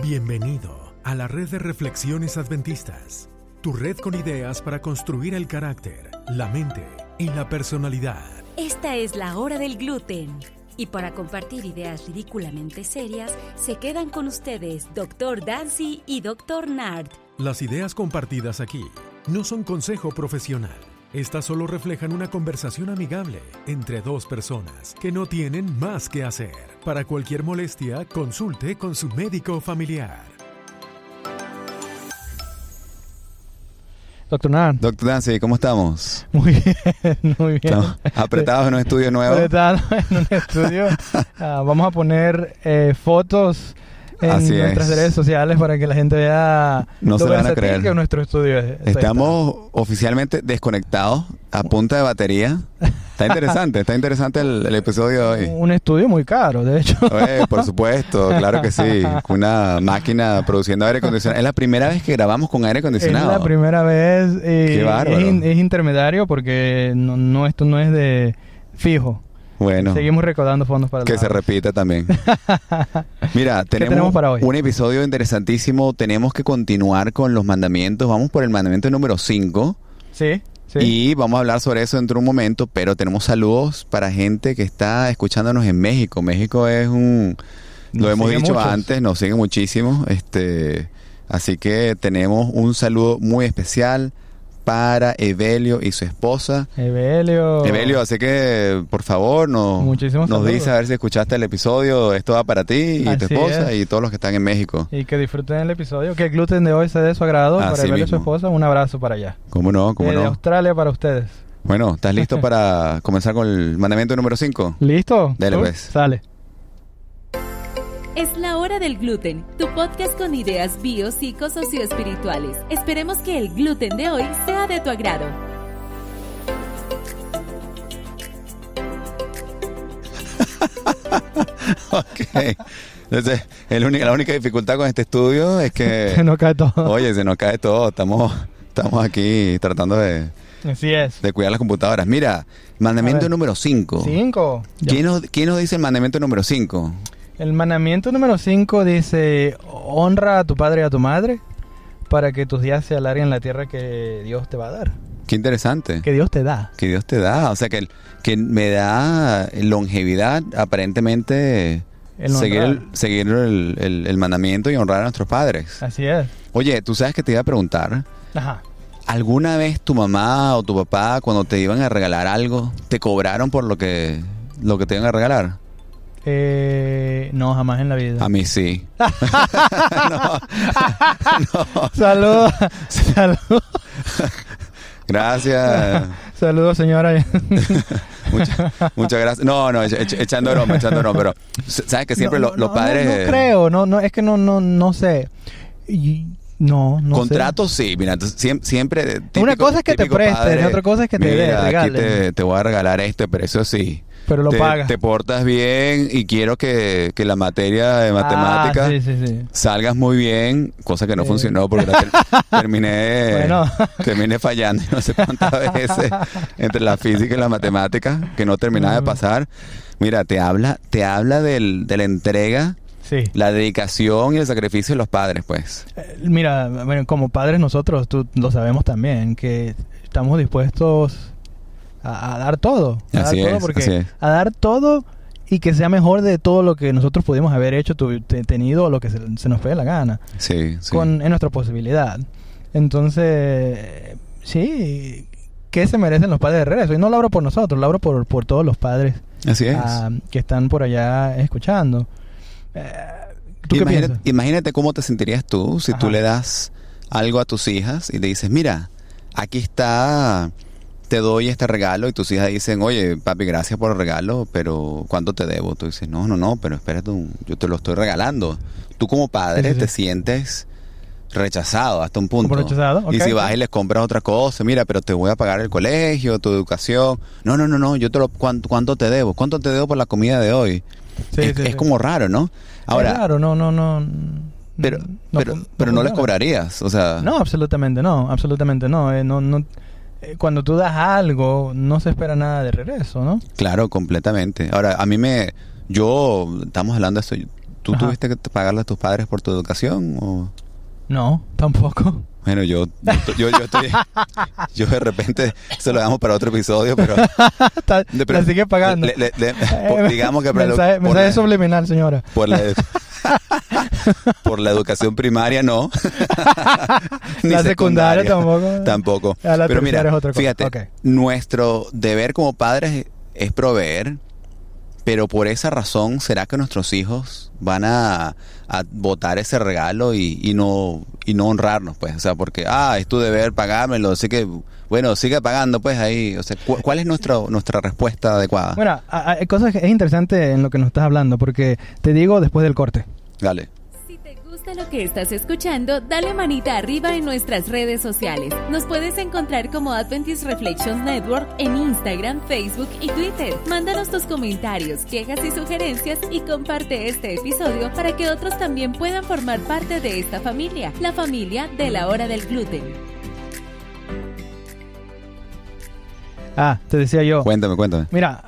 Bienvenido a la red de reflexiones adventistas, tu red con ideas para construir el carácter, la mente y la personalidad. Esta es la hora del gluten. Y para compartir ideas ridículamente serias, se quedan con ustedes Dr. Dancy y Dr. Nard. Las ideas compartidas aquí no son consejo profesional. Estas solo reflejan una conversación amigable entre dos personas que no tienen más que hacer. Para cualquier molestia, consulte con su médico familiar. Doctor Nan. Doctor Nancy, ¿cómo estamos? Muy bien, muy bien. Estamos apretados en un estudio nuevo. Apretados en un estudio. Ah, vamos a poner eh, fotos en Así nuestras es. redes sociales para que la gente vea No lo se van a creer. que nuestro estudio es. Estamos oficialmente desconectados a punta de batería. Está interesante, está interesante el, el episodio de hoy. Un estudio muy caro, de hecho. Oye, por supuesto, claro que sí. Una máquina produciendo aire acondicionado. Es la primera vez que grabamos con aire Es acondicionado. la primera vez. Qué bárbaro. Es, es intermediario porque no, no, esto no es de fijo. Bueno, Seguimos recaudando fondos para que la se repita también. Mira, tenemos, tenemos para hoy? un episodio interesantísimo. Tenemos que continuar con los mandamientos. Vamos por el mandamiento número 5. Sí, sí. Y vamos a hablar sobre eso dentro de un momento, pero tenemos saludos para gente que está escuchándonos en México. México es un, lo Nos hemos dicho muchos. antes, nos sigue muchísimo. Este, así que tenemos un saludo muy especial para Evelio y su esposa. Evelio. Evelio, así que por favor nos, Muchísimos nos saludos. dice a ver si escuchaste el episodio. Esto va para ti y tu esposa es. y todos los que están en México. Y que disfruten el episodio. Que el gluten de hoy sea de su agrado. para Evelio y su esposa, un abrazo para allá. ¿Cómo no? ¿Cómo Eh, De no? Australia para ustedes. Bueno, ¿estás listo para comenzar con el mandamiento número 5? ¿Listo? Dale, pues. Sale. Es la hora del gluten, tu podcast con ideas bio, psico, socioespirituales. Esperemos que el gluten de hoy sea de tu agrado. Ok. Entonces, el único- la única dificultad con este estudio es que, Se nos cae todo. oye, se nos cae todo. Estamos, estamos aquí tratando de, Así es. de cuidar las computadoras. Mira, mandamiento número 5. Cinco. ¿Quién nos, quién nos dice el mandamiento número 5? El mandamiento número 5 dice: Honra a tu padre y a tu madre para que tus días se alarguen en la tierra que Dios te va a dar. Qué interesante. Que Dios te da. Que Dios te da. O sea, que, que me da longevidad, aparentemente, El seguir, el, seguir el, el- el mandamiento y honrar a nuestros padres. Así es. Oye, tú sabes que te iba a preguntar. Ajá. ¿Alguna vez tu mamá o tu papá, cuando te iban a regalar algo, te cobraron por lo que, lo que te iban a regalar? Eh, no, jamás en la vida. A mí sí. Saludos. Saludos. Gracias. Saludos, señora. Muchas, muchas gracias. No, no, echa- echa- echando broma, echando broma. Pero sabes que siempre No, los padres... No, creo, no, no, es que no, no, no sé. Y- no, no Contratos sí, mira, entonces, siem- siempre... típico- Una cosa es que te presten, padre, otra cosa es que te mira, den, aquí te, te voy a regalar esto, pero eso sí. Pero lo te, pagas. te portas bien y quiero que, que la materia de Ah, matemáticas sí, sí, sí. salgas muy bien, cosa que no funcionó porque la ter- terminé, Bueno. terminé fallando no sé cuántas veces entre la física y la matemática que no terminaba de pasar. Mira, te habla, te habla del, de la entrega, Sí. la dedicación y el sacrificio de los padres, pues. Eh, Mira, bueno, como padres nosotros, tú lo sabemos también, que estamos dispuestos a, a dar todo. A Así dar todo es, porque así es. a dar todo y que sea mejor de todo lo que nosotros pudimos haber hecho, tu- te- tenido o lo que se, se nos fue de la gana. Sí, sí. con en nuestra posibilidad. Entonces, sí, ¿qué se merecen los padres de regreso? Y no lo hablo por nosotros, lo hablo por, por todos los padres Así es. ah, que están por allá escuchando. Eh, ¿Tú qué imagínate, cómo te sentirías tú si tú Ajá. le das algo a tus hijas y le dices, mira, aquí está, te doy este regalo y tus hijas dicen, oye, papi, gracias por el regalo, pero ¿cuánto te debo? Tú dices, no, no, no, pero espérate, yo te lo estoy regalando. Tú como padre Sí, sí, sí. te sientes rechazado hasta un punto. Rechazado, Y si vas y les compras otra cosa, mira, pero te voy a pagar el colegio, tu educación. No, no, no, no, yo te lo, ¿cuánto, cuánto te debo? ¿Cuánto te debo por la comida de hoy? Sí, es, sí, es sí. como raro, ¿no? Ahora, Claro, no, no, no. pero, no pero, fun- pero no les cobrarías, o sea, No, absolutamente no, absolutamente no. eh, no, no cuando tú das algo, no se espera nada de regreso, ¿no? claro, completamente. Ahora, a mí me, yo, estamos hablando de esto, ¿Tú Ajá. tuviste que pagarle a tus padres por tu educación? O... No, tampoco. Bueno, yo, yo, yo, estoy, yo de repente se lo damos para otro episodio, pero Está- pero la sigue pagando. le- le- le- por- digamos que mensaje, por mensaje la- subliminal, señora. por la, la educación primaria no. Ni La secundaria tampoco. Tampoco. La Pero mira, es otra cosa. fíjate, nuestro deber como padres es proveer, pero por esa razón, ¿será que nuestros hijos van a, a votar ese regalo y, y no y no honrarnos? Pues, o sea, porque, ah, es tu deber pagármelo, así que, bueno, sigue pagando, pues ahí. O sea, ¿cu- ¿cuál es nuestro, nuestra respuesta adecuada? Bueno, hay cosas que es interesante en lo que nos estás hablando, porque te digo después del corte. Dale. Si te gusta lo que estás escuchando, dale manita arriba en nuestras redes sociales. Nos puedes encontrar como Adventist Reflections Network en Instagram, Facebook y Twitter. Mándanos tus comentarios, quejas y sugerencias y comparte este episodio para que otros también puedan formar parte de esta familia, la familia de la hora del gluten. Ah, te decía yo. Cuéntame, cuéntame. Mira,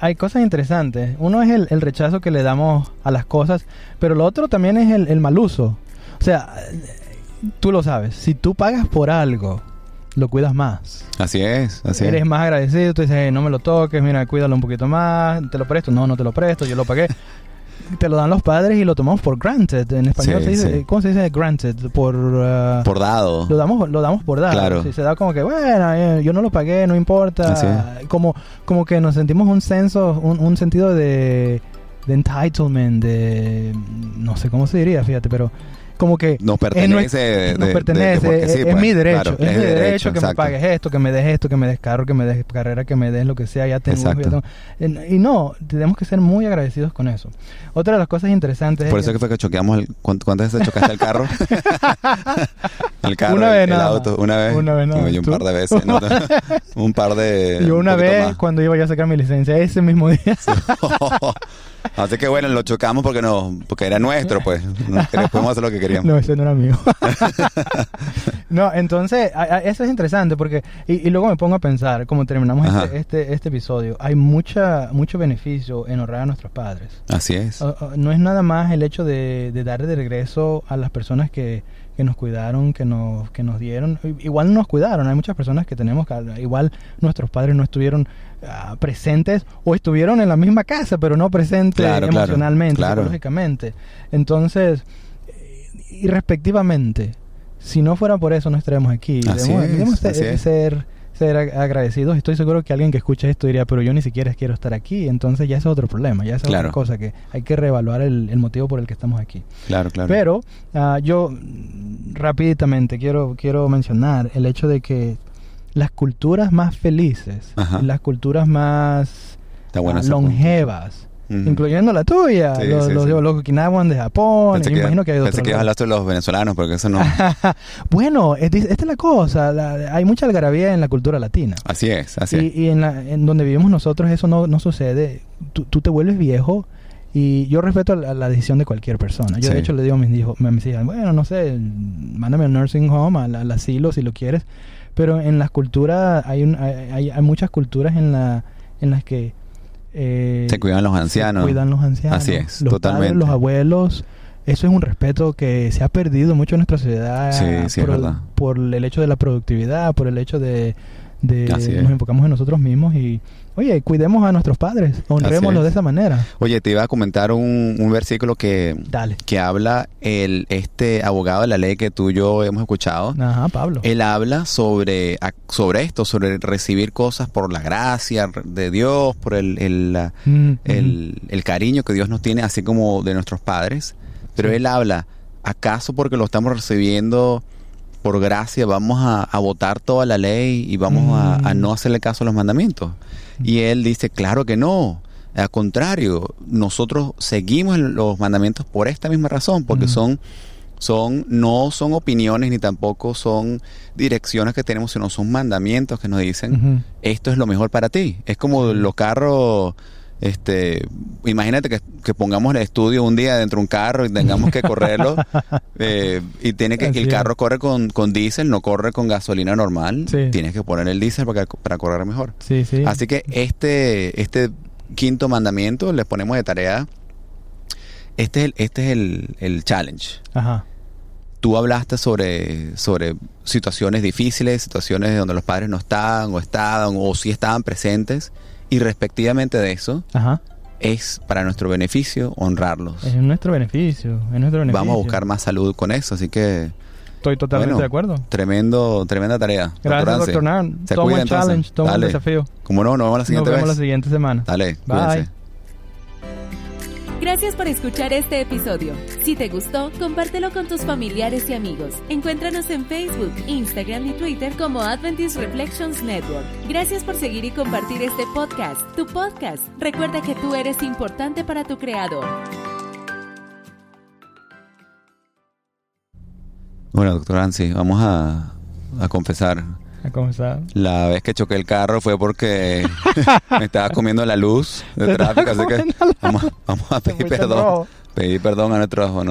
hay cosas interesantes. Uno es el, el rechazo que le damos a las cosas, pero lo otro también es el, el mal uso. O sea, tú lo sabes, si tú pagas por algo, lo cuidas más. Así es, así Eres es. más agradecido, tú dices, "Eh, no me lo toques, mira, cuídalo un poquito más, te lo presto, no, no te lo presto, yo lo pagué. te lo dan los padres y lo tomamos por granted. En español Sí, se dice, sí. ¿cómo se dice granted? Por... ah, Por dado. lo damos lo damos por dado Claro. Si se da como que bueno eh, yo no lo pagué no importa como como que nos sentimos un senso un, un sentido de de entitlement de no sé cómo se diría fíjate pero como que Nos es pertenece. de- nos de- pertenece de- es, sí, es pues, mi derecho claro, es, mi derecho, que me pagues esto que me des esto que me des carro que me des carrera que me des lo que sea ya tengo, ya tengo. En- y no tenemos que ser muy agradecidos con eso otra de las cosas interesantes Por es eso que fue que choqueamos. El, ¿cuántas, veces chocaste el carro? el carro, Una vez el auto. Una vez. Una vez No, más. un par de veces. ¿no? un par de. yo un una vez más. cuando iba yo a sacar mi licencia ese mismo día Así que bueno, lo chocamos porque no, porque era nuestro, pues. No, que podemos hacer lo que queríamos. No, ese no era mío. no, entonces, a- a- eso es interesante porque, y, y luego me pongo a pensar, como terminamos este, este, este episodio, hay mucha, mucho beneficio en honrar a nuestros padres. Así es. O- o- no es nada más el hecho de, de dar de regreso a las personas que, que nos cuidaron, que nos, que nos dieron. Igual no nos cuidaron, hay muchas personas que tenemos que, igual nuestros padres no estuvieron ah, presentes o estuvieron en la misma casa, pero no presentes Claro, emocionalmente, claro. psicológicamente. Entonces, eh, y respectivamente, si no fuera por eso no estaríamos aquí. Así debemos es, debemos ser, así es. ser ser ag- agradecidos. Estoy seguro que alguien que escucha esto diría, pero yo ni siquiera quiero estar aquí. Entonces ya es otro problema, ya es Claro. otra cosa que hay que reevaluar el, el motivo por el que estamos aquí. Claro, claro. Pero ah, yo mm, rápidamente quiero, quiero mencionar el hecho de que las culturas más felices, Ajá. las culturas más ah, longevas, Incluyendo la tuya, Sí, los, sí, los, sí. los Okinawan de Japón, Pensé me que, imagino que hay pensé otros que a hablar de los venezolanos, porque eso no. Bueno, es- esta es la cosa, la- hay mucha algarabía en la cultura latina. Así es, así y es. y en, la- en donde vivimos nosotros eso no, no sucede. Tú, tú te vuelves viejo y yo respeto la, la decisión de cualquier persona. Yo de hecho le digo a mis hijos, a mis hijas, bueno, no sé, mándame al nursing home, al, al asilo si lo quieres. Pero en las culturas, hay, un- hay, hay- hay muchas culturas en, la, en las que... eh, Se cuidan los se ancianos. cuidan los ancianos. Así es, los totalmente. Padres, los abuelos. Eso es un respeto que se ha perdido mucho en nuestra sociedad Sí, sí, es por, verdad. por el hecho de la productividad, por el hecho de, de es. nos enfocamos en nosotros mismos y, oye, cuidemos a nuestros padres, honrémoslos es. de esa manera. Oye, te iba a comentar un, un versículo que, Dale. que habla el este abogado de la ley que tú y yo hemos escuchado. Ajá, Pablo. Él habla sobre, sobre esto, sobre recibir cosas por la gracia de Dios, por el, el, la- Mm, el, el cariño que Dios nos tiene, así como de nuestros padres. Pero Sí. él habla, ¿acaso porque lo estamos recibiendo por gracia vamos a, a votar toda la ley y vamos a, a Mm. no hacerle caso a los mandamientos? Y él dice, claro que no. Al contrario, nosotros seguimos los mandamientos por esta misma razón, porque Mm. son son no son opiniones ni tampoco son direcciones que tenemos, sino son mandamientos que nos dicen esto es lo mejor para ti. Es como los carros, este, imagínate que, que pongamos el estudio un día dentro de un carro y tengamos que correrlo eh, y tiene que Así el es. carro corre con, con diésel, no corre con gasolina normal. Sí. Tienes que poner el diésel para, para correr mejor. Sí, sí. Así que este, este quinto mandamiento les ponemos de tarea Este es el, este es el, el challenge. Ajá. Tú hablaste sobre, sobre situaciones difíciles, situaciones donde los padres no estaban o estaban o sí estaban presentes y respectivamente de eso Ajá. es para nuestro beneficio honrarlos. Es nuestro beneficio. Es nuestro beneficio. Vamos a buscar más salud con eso, así que Estoy totalmente bueno, de acuerdo. tremendo, tremenda tarea. Gracias, doctor Nan. Se Toma cuida, entonces. challenge, toma Dale. desafío. Como no, nos vemos la Nos siguiente vemos la siguiente semana. Dale, Bye. cuídense. Gracias por escuchar este episodio. Si te gustó, compártelo con tus familiares y amigos. Encuéntranos en Facebook, Instagram y Twitter como Adventist Reflections Network. Gracias por seguir y compartir este podcast, tu podcast. Recuerda que tú eres importante para tu creador. Bueno, doctor Ansi, vamos a, a confesar. A comenzar. La vez que choqué el carro fue porque me estaba comiendo la luz de tráfico, así que vamos, vamos a pedir perdón. Pedir perdón a nuestros, a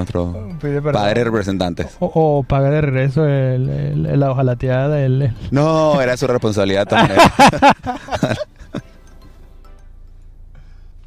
padres representantes. O, o paga de regreso el, el- la hojalateada del... el- No, era su responsabilidad maneras.